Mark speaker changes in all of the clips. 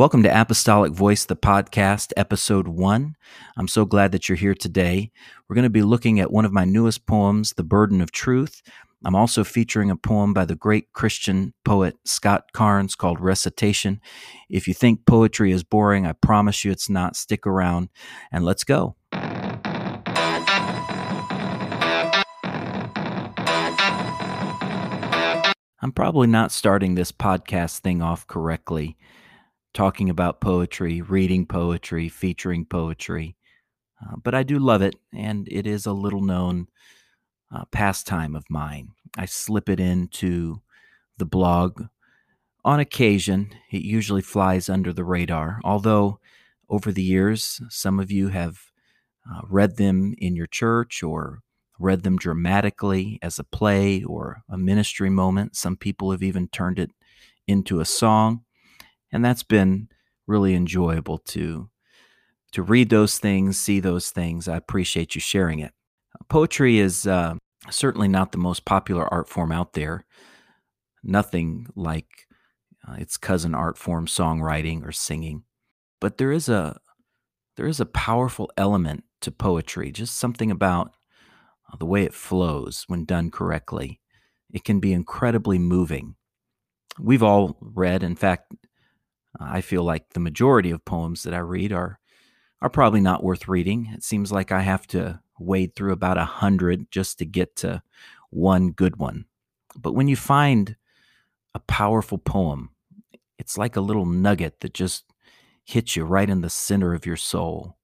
Speaker 1: Welcome to Apostolic Voice, the podcast, episode one. I'm so glad that you're here today. We're going to be looking at one of my newest poems, The Burden of Truth. I'm also featuring a poem by the great Christian poet Scott Cairns called Recitation. If you think poetry is boring, I promise you it's not. Stick around and let's go. I'm probably not starting this podcast thing off correctly talking about poetry, reading poetry, featuring poetry. Uh, but I do love it, and it is a little known uh, pastime of mine. I slip it into the blog on occasion. It usually flies under the radar, although over the years, some of you have uh, read them in your church or read them dramatically as a play or a ministry moment. Some people have even turned it into a song and that's been really enjoyable to to read those things, see those things. I appreciate you sharing it. Poetry is uh, certainly not the most popular art form out there. Nothing like uh, its cousin art form, songwriting or singing. But there is a there is a powerful element to poetry. Just something about uh, the way it flows when done correctly. It can be incredibly moving. We've all read, in fact, I feel like the majority of poems that I read are are probably not worth reading. It seems like I have to wade through about a hundred just to get to one good one. But when you find a powerful poem, it's like a little nugget that just hits you right in the center of your soul.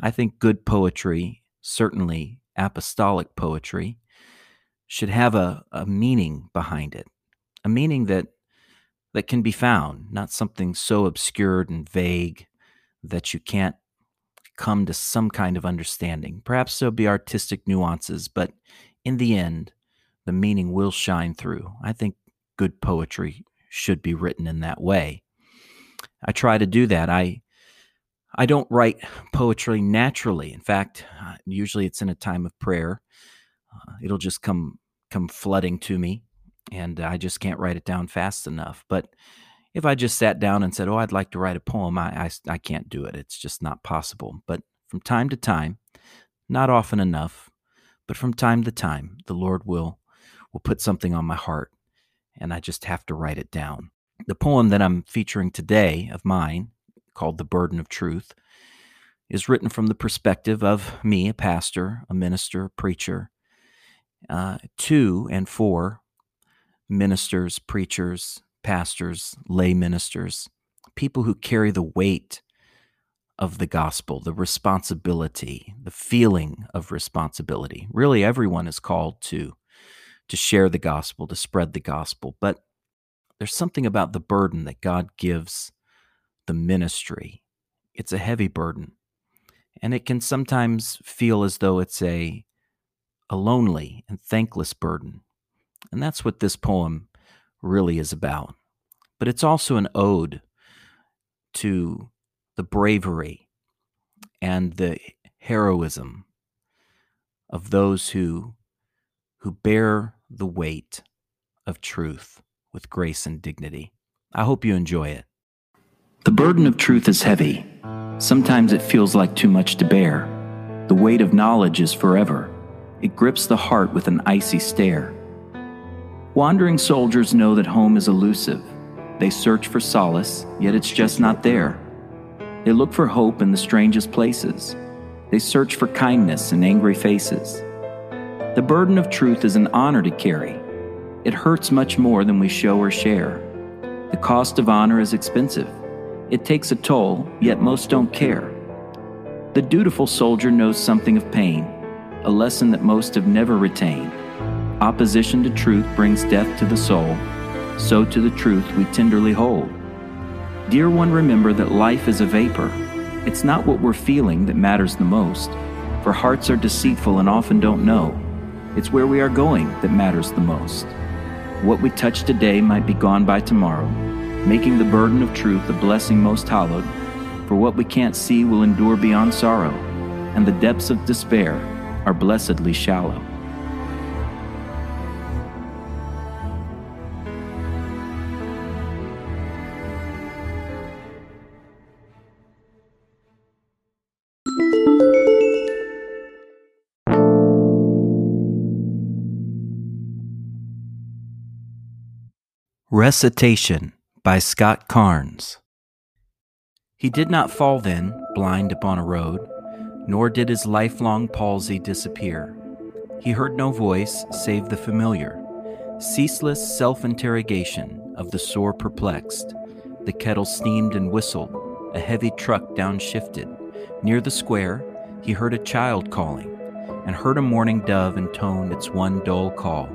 Speaker 1: I think good poetry, certainly apostolic poetry, should have a, a meaning behind it, a meaning that that can be found, not something so obscured and vague that you can't come to some kind of understanding. Perhaps there'll be artistic nuances, but in the end, the meaning will shine through. I think good poetry should be written in that way. I try to do that. I I don't write poetry naturally. In fact, uh, usually it's in a time of prayer. Uh, it'll just come come flooding to me and I just can't write it down fast enough. But if I just sat down and said, "Oh, I'd like to write a poem," I, I, I can't do it. It's just not possible. But from time to time, not often enough, but from time to time, the Lord will will put something on my heart, and I just have to write it down. The poem that I'm featuring today of mine, called "The Burden of Truth," is written from the perspective of me, a pastor, a minister, a preacher, uh, to and for ministers, preachers, pastors, lay ministers, people who carry the weight of the gospel, the responsibility, the feeling of responsibility. Really, everyone is called to, to share the gospel, to spread the gospel. But there's something about the burden that God gives the ministry. It's a heavy burden. And it can sometimes feel as though it's a, a lonely and thankless burden. And that's what this poem really is about. But it's also an ode to the bravery and the heroism of those who who bear the weight of truth with grace and dignity. I hope you enjoy it. The burden of truth is heavy. Sometimes it feels like too much to bear. The weight of knowledge is forever. It grips the heart with an icy stare. Wandering soldiers know that home is elusive. They search for solace, yet it's just not there. They look for hope in the strangest places. They search for kindness in angry faces. The burden of truth is an honor to carry. It hurts much more than we show or share. The cost of honor is expensive. It takes a toll, yet most don't care. The dutiful soldier knows something of pain, a lesson that most have never retained. Opposition to truth brings death to the soul, so to the truth we tenderly hold. Dear one, remember that life is a vapor. It's not what we're feeling that matters the most, for hearts are deceitful and often don't know. It's where we are going that matters the most. What we touch today might be gone by tomorrow, making the burden of truth a blessing most hallowed, for what we can't see will endure beyond sorrow, and the depths of despair are blessedly shallow. Recitation by Scott Cairns. He did not fall then, blind upon a road, nor did his lifelong palsy disappear. He heard no voice save the familiar, ceaseless self interrogation of the sore perplexed. The kettle steamed and whistled, a heavy truck downshifted. Near the square, he heard a child calling, and heard a mourning dove intone its one dull call.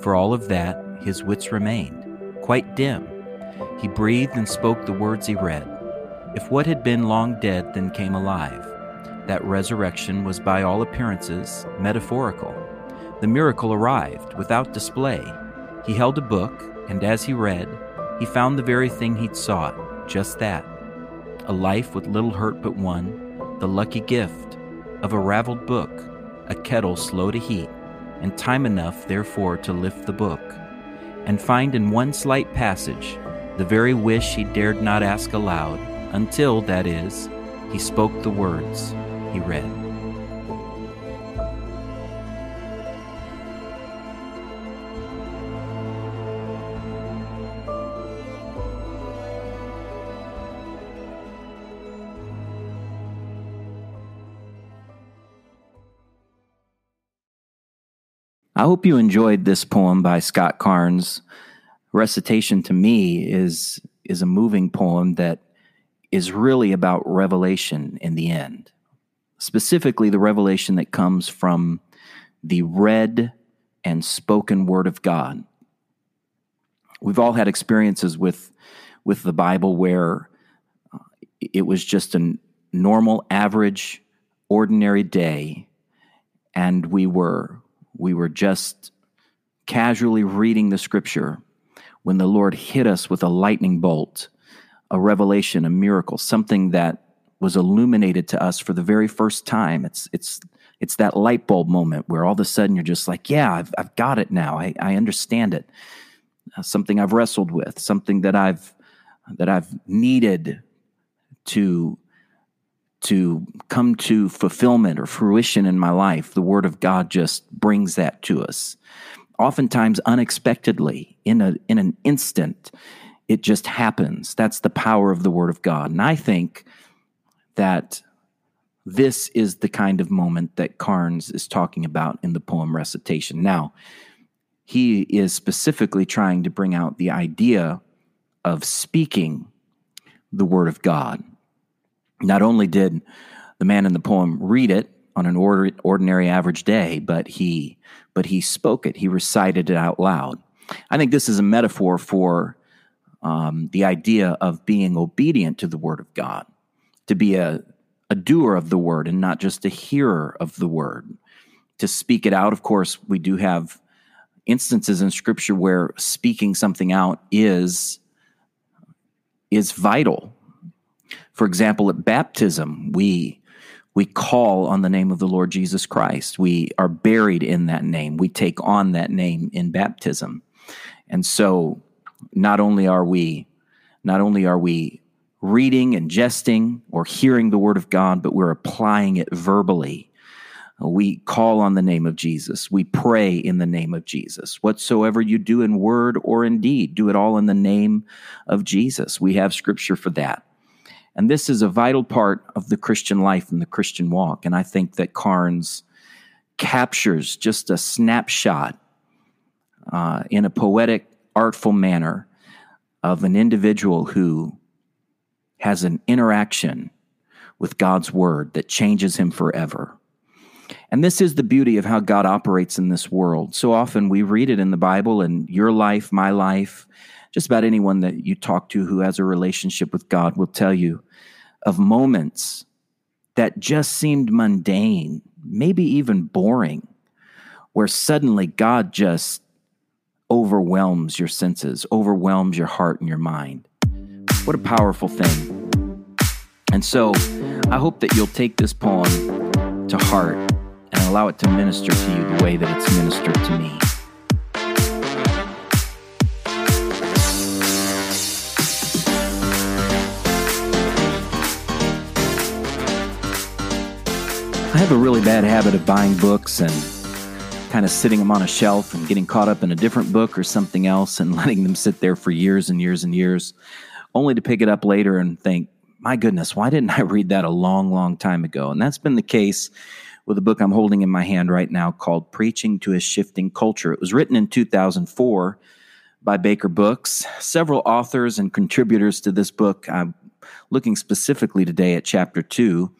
Speaker 1: For all of that, his wits remained quite dim. He breathed and spoke the words he read. If what had been long dead then came alive, that resurrection was by all appearances metaphorical. The miracle arrived without display. He held a book, and as he read, he found the very thing he'd sought just that a life with little hurt but one, the lucky gift of a raveled book, a kettle slow to heat, and time enough, therefore, to lift the book and find in one slight passage the very wish he dared not ask aloud, until, that is, he spoke the words he read. I hope you enjoyed this poem by Scott Cairns. Recitation to me is is a moving poem that is really about revelation in the end. Specifically the revelation that comes from the read and spoken word of God. We've all had experiences with with the Bible where uh, it was just a normal average ordinary day and we were we were just casually reading the scripture when the Lord hit us with a lightning bolt, a revelation, a miracle, something that was illuminated to us for the very first time. It's it's it's that light bulb moment where all of a sudden you're just like, yeah, I've I've got it now. I, I understand it. Uh, something I've wrestled with, something that I've that I've needed to to come to fulfillment or fruition in my life, the Word of God just brings that to us. Oftentimes, unexpectedly, in, a, in an instant, it just happens. That's the power of the Word of God. And I think that this is the kind of moment that Cairns is talking about in the poem recitation. Now, he is specifically trying to bring out the idea of speaking the Word of God not only did the man in the poem read it on an ordinary average day, but he but he spoke it. He recited it out loud. I think this is a metaphor for um, the idea of being obedient to the word of God, to be a, a doer of the word and not just a hearer of the word. To speak it out, of course, we do have instances in Scripture where speaking something out is is vital for example, at baptism, we we call on the name of the Lord Jesus Christ. We are buried in that name. We take on that name in baptism. And so not only are we not only are we reading and jesting or hearing the word of God, but we're applying it verbally. We call on the name of Jesus. We pray in the name of Jesus. Whatsoever you do in word or in deed, do it all in the name of Jesus. We have scripture for that. And this is a vital part of the Christian life and the Christian walk. And I think that Cairns captures just a snapshot uh, in a poetic, artful manner of an individual who has an interaction with God's word that changes him forever. And this is the beauty of how God operates in this world. So often we read it in the Bible, and your life, my life, just about anyone that you talk to who has a relationship with God will tell you of moments that just seemed mundane, maybe even boring, where suddenly God just overwhelms your senses, overwhelms your heart and your mind. What a powerful thing. And so I hope that you'll take this poem to heart and allow it to minister to you the way that it's ministered to me. I have a really bad habit of buying books and kind of sitting them on a shelf and getting caught up in a different book or something else and letting them sit there for years and years and years, only to pick it up later and think, my goodness, why didn't I read that a long, long time ago? And that's been the case with a book I'm holding in my hand right now called Preaching to a Shifting Culture. It was written in 2004 by Baker Books. Several authors and contributors to this book. I'm looking specifically today at chapter two.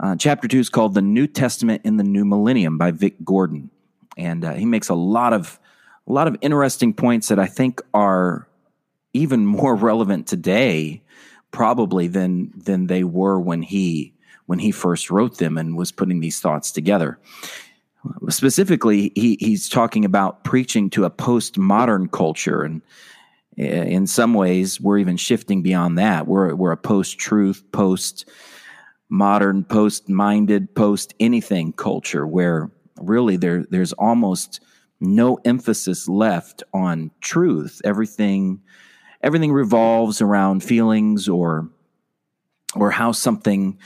Speaker 1: Uh, chapter two is called The New Testament in the New Millennium by Vic Gordon. And uh, he makes a lot of a lot of interesting points that I think are even more relevant today, probably than than they were when he when he first wrote them and was putting these thoughts together. Specifically, he, he's talking about preaching to a postmodern culture. And eh, in some ways, we're even shifting beyond that. We're, we're a post truth, post modern, post minded, post anything culture where really there, there's almost no emphasis left on truth. Everything, everything revolves around feelings or, or how something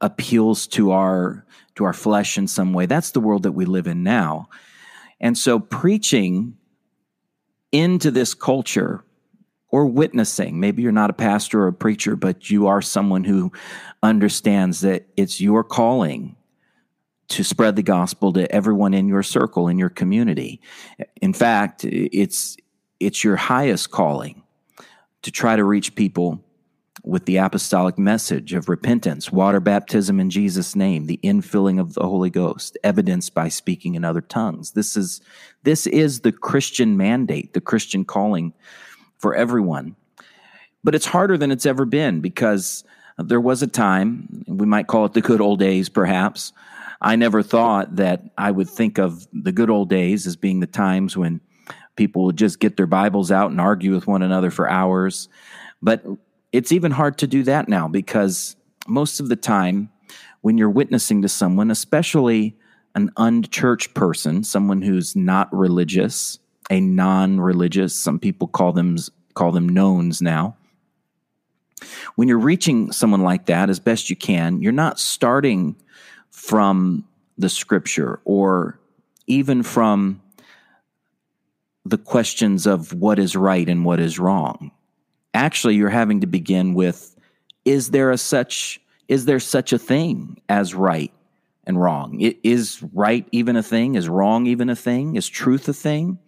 Speaker 1: appeals to our to our flesh in some way. That's the world that we live in now. And so preaching into this culture or witnessing, maybe you're not a pastor or a preacher, but you are someone who understands that it's your calling to spread the gospel to everyone in your circle, in your community. In fact, it's it's your highest calling to try to reach people with the apostolic message of repentance, water baptism in Jesus' name, the infilling of the Holy Ghost, evidenced by speaking in other tongues. This is this is the Christian mandate, the Christian calling for everyone. But it's harder than it's ever been because there was a time, we might call it the good old days, perhaps. I never thought that I would think of the good old days as being the times when people would just get their Bibles out and argue with one another for hours. But it's even hard to do that now because most of the time, when you're witnessing to someone, especially an unchurched person, someone who's not religious, a non-religious, some people call them call them knowns now. When you're reaching someone like that as best you can, you're not starting from the scripture or even from the questions of what is right and what is wrong. Actually you're having to begin with is there a such is there such a thing as right and wrong? Is right even a thing? Is wrong even a thing? Is truth a thing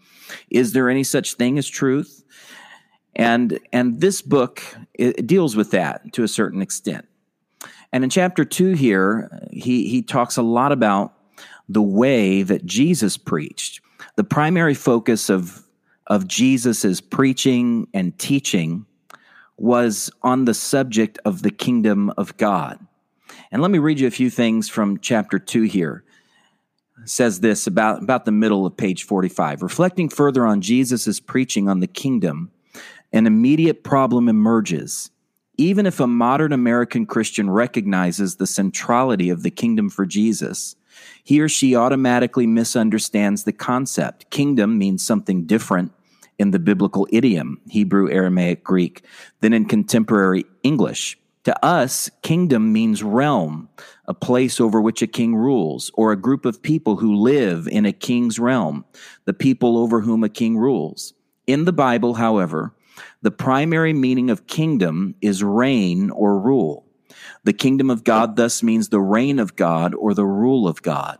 Speaker 1: is there any such thing as truth and and this book deals with that to a certain extent and in chapter 2 here he he talks a lot about the way that Jesus preached the primary focus of of Jesus's preaching and teaching was on the subject of the kingdom of God. And let me read you a few things from chapter 2 here. Says this about, about the middle of page 45. Reflecting further on Jesus' preaching on the kingdom, an immediate problem emerges. Even if a modern American Christian recognizes the centrality of the kingdom for Jesus, he or she automatically misunderstands the concept. Kingdom means something different in the biblical idiom, Hebrew, Aramaic, Greek, than in contemporary English. To us, kingdom means realm, a place over which a king rules, or a group of people who live in a king's realm, the people over whom a king rules. In the Bible, however, the primary meaning of kingdom is reign or rule. The kingdom of God thus means the reign of God or the rule of God.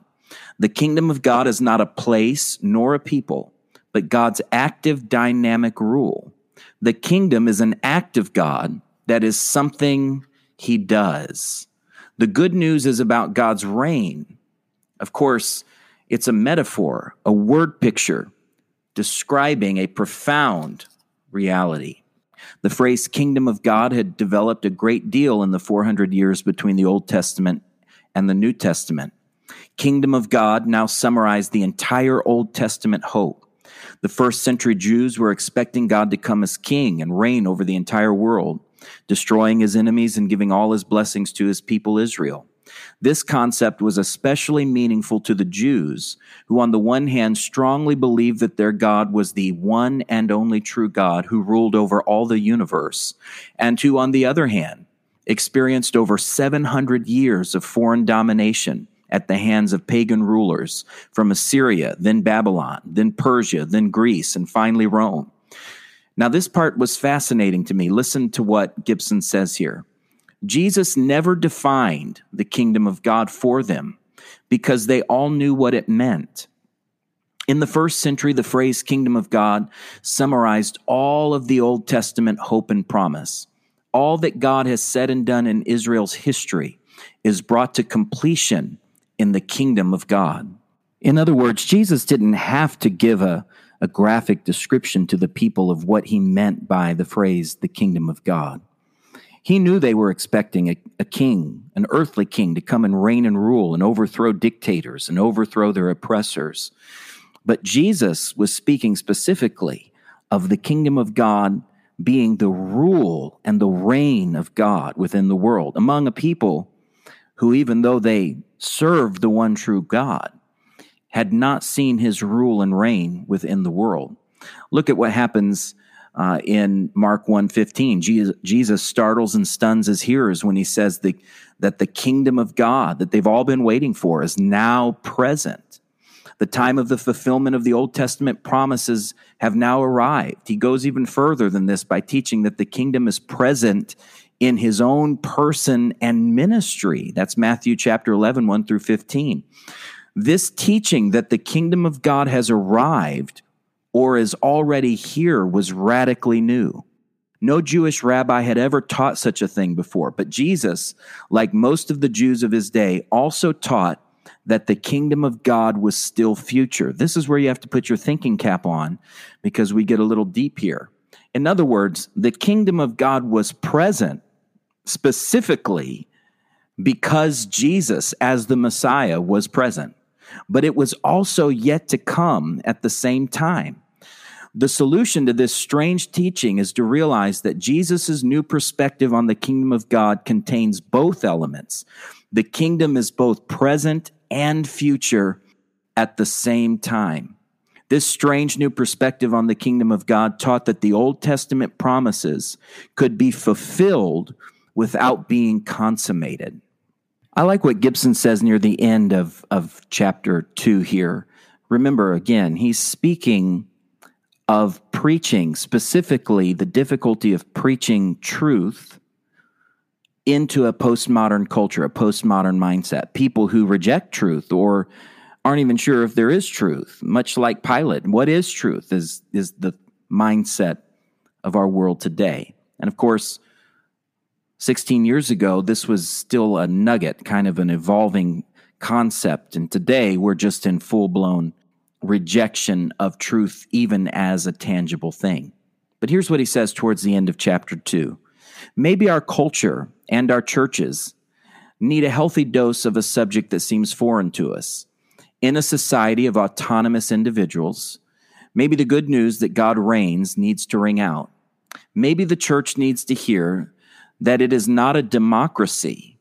Speaker 1: The kingdom of God is not a place nor a people but God's active dynamic rule. The kingdom is an act of God that is something he does. The good news is about God's reign. Of course, it's a metaphor, a word picture describing a profound reality. The phrase kingdom of God had developed a great deal in the 400 years between the Old Testament and the New Testament. Kingdom of God now summarized the entire Old Testament hope. The first century Jews were expecting God to come as king and reign over the entire world, destroying his enemies and giving all his blessings to his people Israel. This concept was especially meaningful to the Jews, who, on the one hand, strongly believed that their God was the one and only true God who ruled over all the universe, and who, on the other hand, experienced over 700 years of foreign domination at the hands of pagan rulers from Assyria, then Babylon, then Persia, then Greece, and finally Rome. Now, this part was fascinating to me. Listen to what Gibson says here. Jesus never defined the kingdom of God for them because they all knew what it meant. In the first century, the phrase kingdom of God summarized all of the Old Testament hope and promise. All that God has said and done in Israel's history is brought to completion in the kingdom of God. In other words, Jesus didn't have to give a, a graphic description to the people of what he meant by the phrase the kingdom of God. He knew they were expecting a, a, king, an earthly king, to come and reign and rule and overthrow dictators and overthrow their oppressors. But Jesus was speaking specifically of the kingdom of God being the rule and the reign of God within the world among a people who, even though they served the one true God, had not seen his rule and reign within the world. Look at what happens uh, in Mark 1.15. Jesus, Jesus startles and stuns his hearers when he says the, that the kingdom of God that they've all been waiting for is now present. The time of the fulfillment of the Old Testament promises have now arrived. He goes even further than this by teaching that the kingdom is present in his own person and ministry. That's Matthew chapter 11, 1 through 15. This teaching that the kingdom of God has arrived or is already here was radically new. No Jewish rabbi had ever taught such a thing before, but Jesus, like most of the Jews of his day, also taught that the kingdom of God was still future. This is where you have to put your thinking cap on because we get a little deep here. In other words, the kingdom of God was present specifically because Jesus, as the Messiah, was present, but it was also yet to come at the same time. The solution to this strange teaching is to realize that Jesus' new perspective on the kingdom of God contains both elements. The kingdom is both present and future at the same time. This strange new perspective on the kingdom of God taught that the Old Testament promises could be fulfilled without being consummated. I like what Gibson says near the end of, of chapter two here. Remember, again, he's speaking of preaching, specifically the difficulty of preaching truth into a postmodern culture, a postmodern mindset. People who reject truth or aren't even sure if there is truth, much like Pilate. What is truth is, is the mindset of our world today. And of course, 16 years ago, this was still a nugget, kind of an evolving concept. And today we're just in full blown rejection of truth, even as a tangible thing. But here's what he says towards the end of chapter two. Maybe our culture and our churches need a healthy dose of a subject that seems foreign to us. In a society of autonomous individuals, maybe the good news that God reigns needs to ring out. Maybe the church needs to hear that it is not a democracy,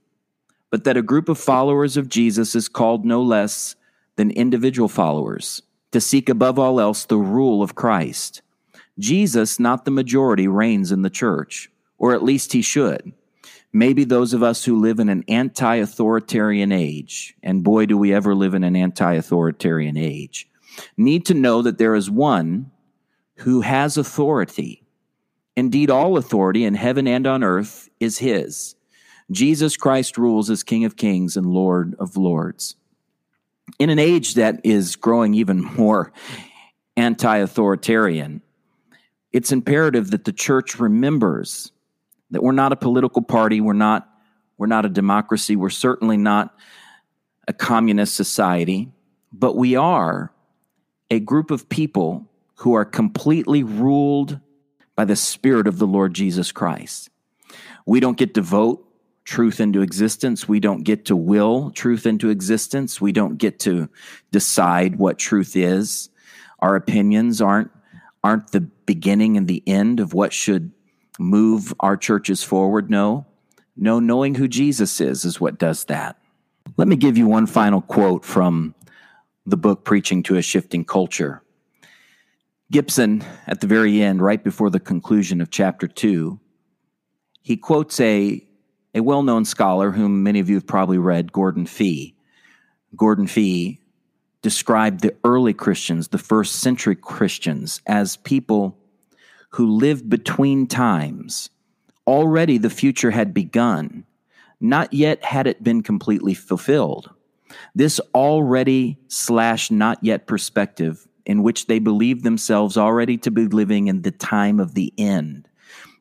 Speaker 1: but that a group of followers of Jesus is called no less than individual followers to seek above all else the rule of Christ. Jesus, not the majority, reigns in the church, or at least he should. Maybe those of us who live in an anti authoritarian age, and boy, do we ever live in an anti authoritarian age, need to know that there is one who has authority Indeed, all authority in heaven and on earth is his. Jesus Christ rules as King of kings and Lord of lords. In an age that is growing even more anti authoritarian, it's imperative that the church remembers that we're not a political party, we're not, we're not a democracy, we're certainly not a communist society, but we are a group of people who are completely ruled by the Spirit of the Lord Jesus Christ. We don't get to vote truth into existence. We don't get to will truth into existence. We don't get to decide what truth is. Our opinions aren't aren't the beginning and the end of what should move our churches forward. No. No, knowing who Jesus is is what does that. Let me give you one final quote from the book Preaching to a Shifting Culture. Gibson, at the very end, right before the conclusion of chapter two, he quotes a, a well known scholar whom many of you have probably read, Gordon Fee. Gordon Fee described the early Christians, the first century Christians, as people who lived between times. Already the future had begun, not yet had it been completely fulfilled. This already slash not yet perspective, in which they believed themselves already to be living in the time of the end,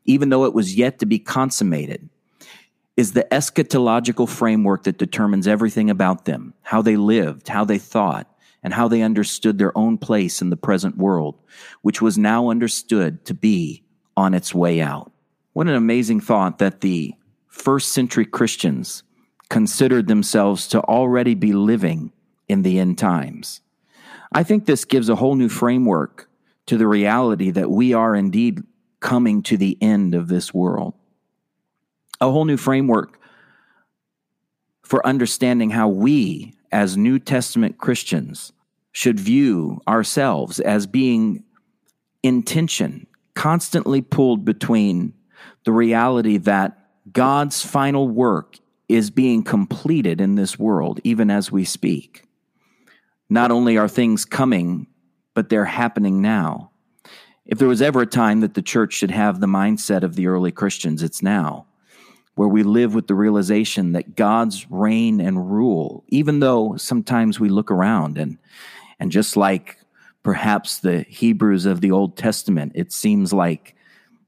Speaker 1: even though it was yet to be consummated, is the eschatological framework that determines everything about them, how they lived, how they thought, and how they understood their own place in the present world, which was now understood to be on its way out. What an amazing thought that the first century Christians considered themselves to already be living in the end times. I think this gives a whole new framework to the reality that we are indeed coming to the end of this world a whole new framework for understanding how we, as New Testament Christians, should view ourselves as being in tension, constantly pulled between the reality that God's final work is being completed in this world, even as we speak. Not only are things coming, but they're happening now. If there was ever a time that the church should have the mindset of the early Christians, it's now where we live with the realization that God's reign and rule, even though sometimes we look around and, and just like perhaps the Hebrews of the Old Testament, it seems like,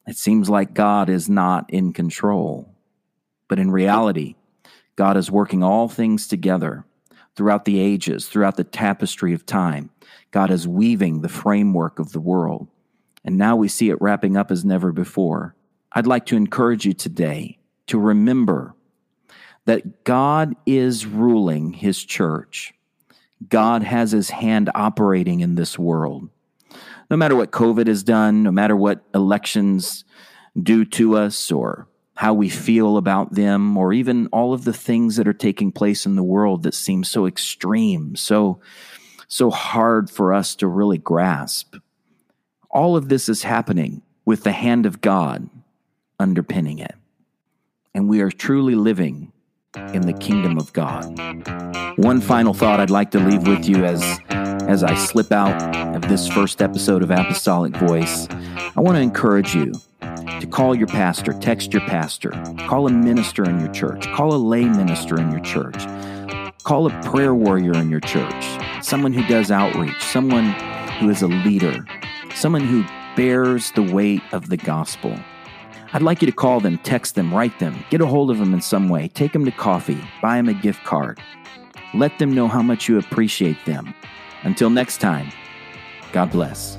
Speaker 1: it seems like God is not in control. But in reality, God is working all things together throughout the ages, throughout the tapestry of time. God is weaving the framework of the world. And now we see it wrapping up as never before. I'd like to encourage you today to remember that God is ruling his church. God has his hand operating in this world. No matter what COVID has done, no matter what elections do to us or how we feel about them, or even all of the things that are taking place in the world that seem so extreme, so, so hard for us to really grasp. All of this is happening with the hand of God underpinning it and we are truly living in the kingdom of God. One final thought I'd like to leave with you as as I slip out of this first episode of Apostolic Voice. I want to encourage you to call your pastor, text your pastor, call a minister in your church, call a lay minister in your church, call a prayer warrior in your church, someone who does outreach, someone who is a leader, someone who bears the weight of the gospel. I'd like you to call them, text them, write them, get a hold of them in some way, take them to coffee, buy them a gift card. Let them know how much you appreciate them. Until next time, God bless.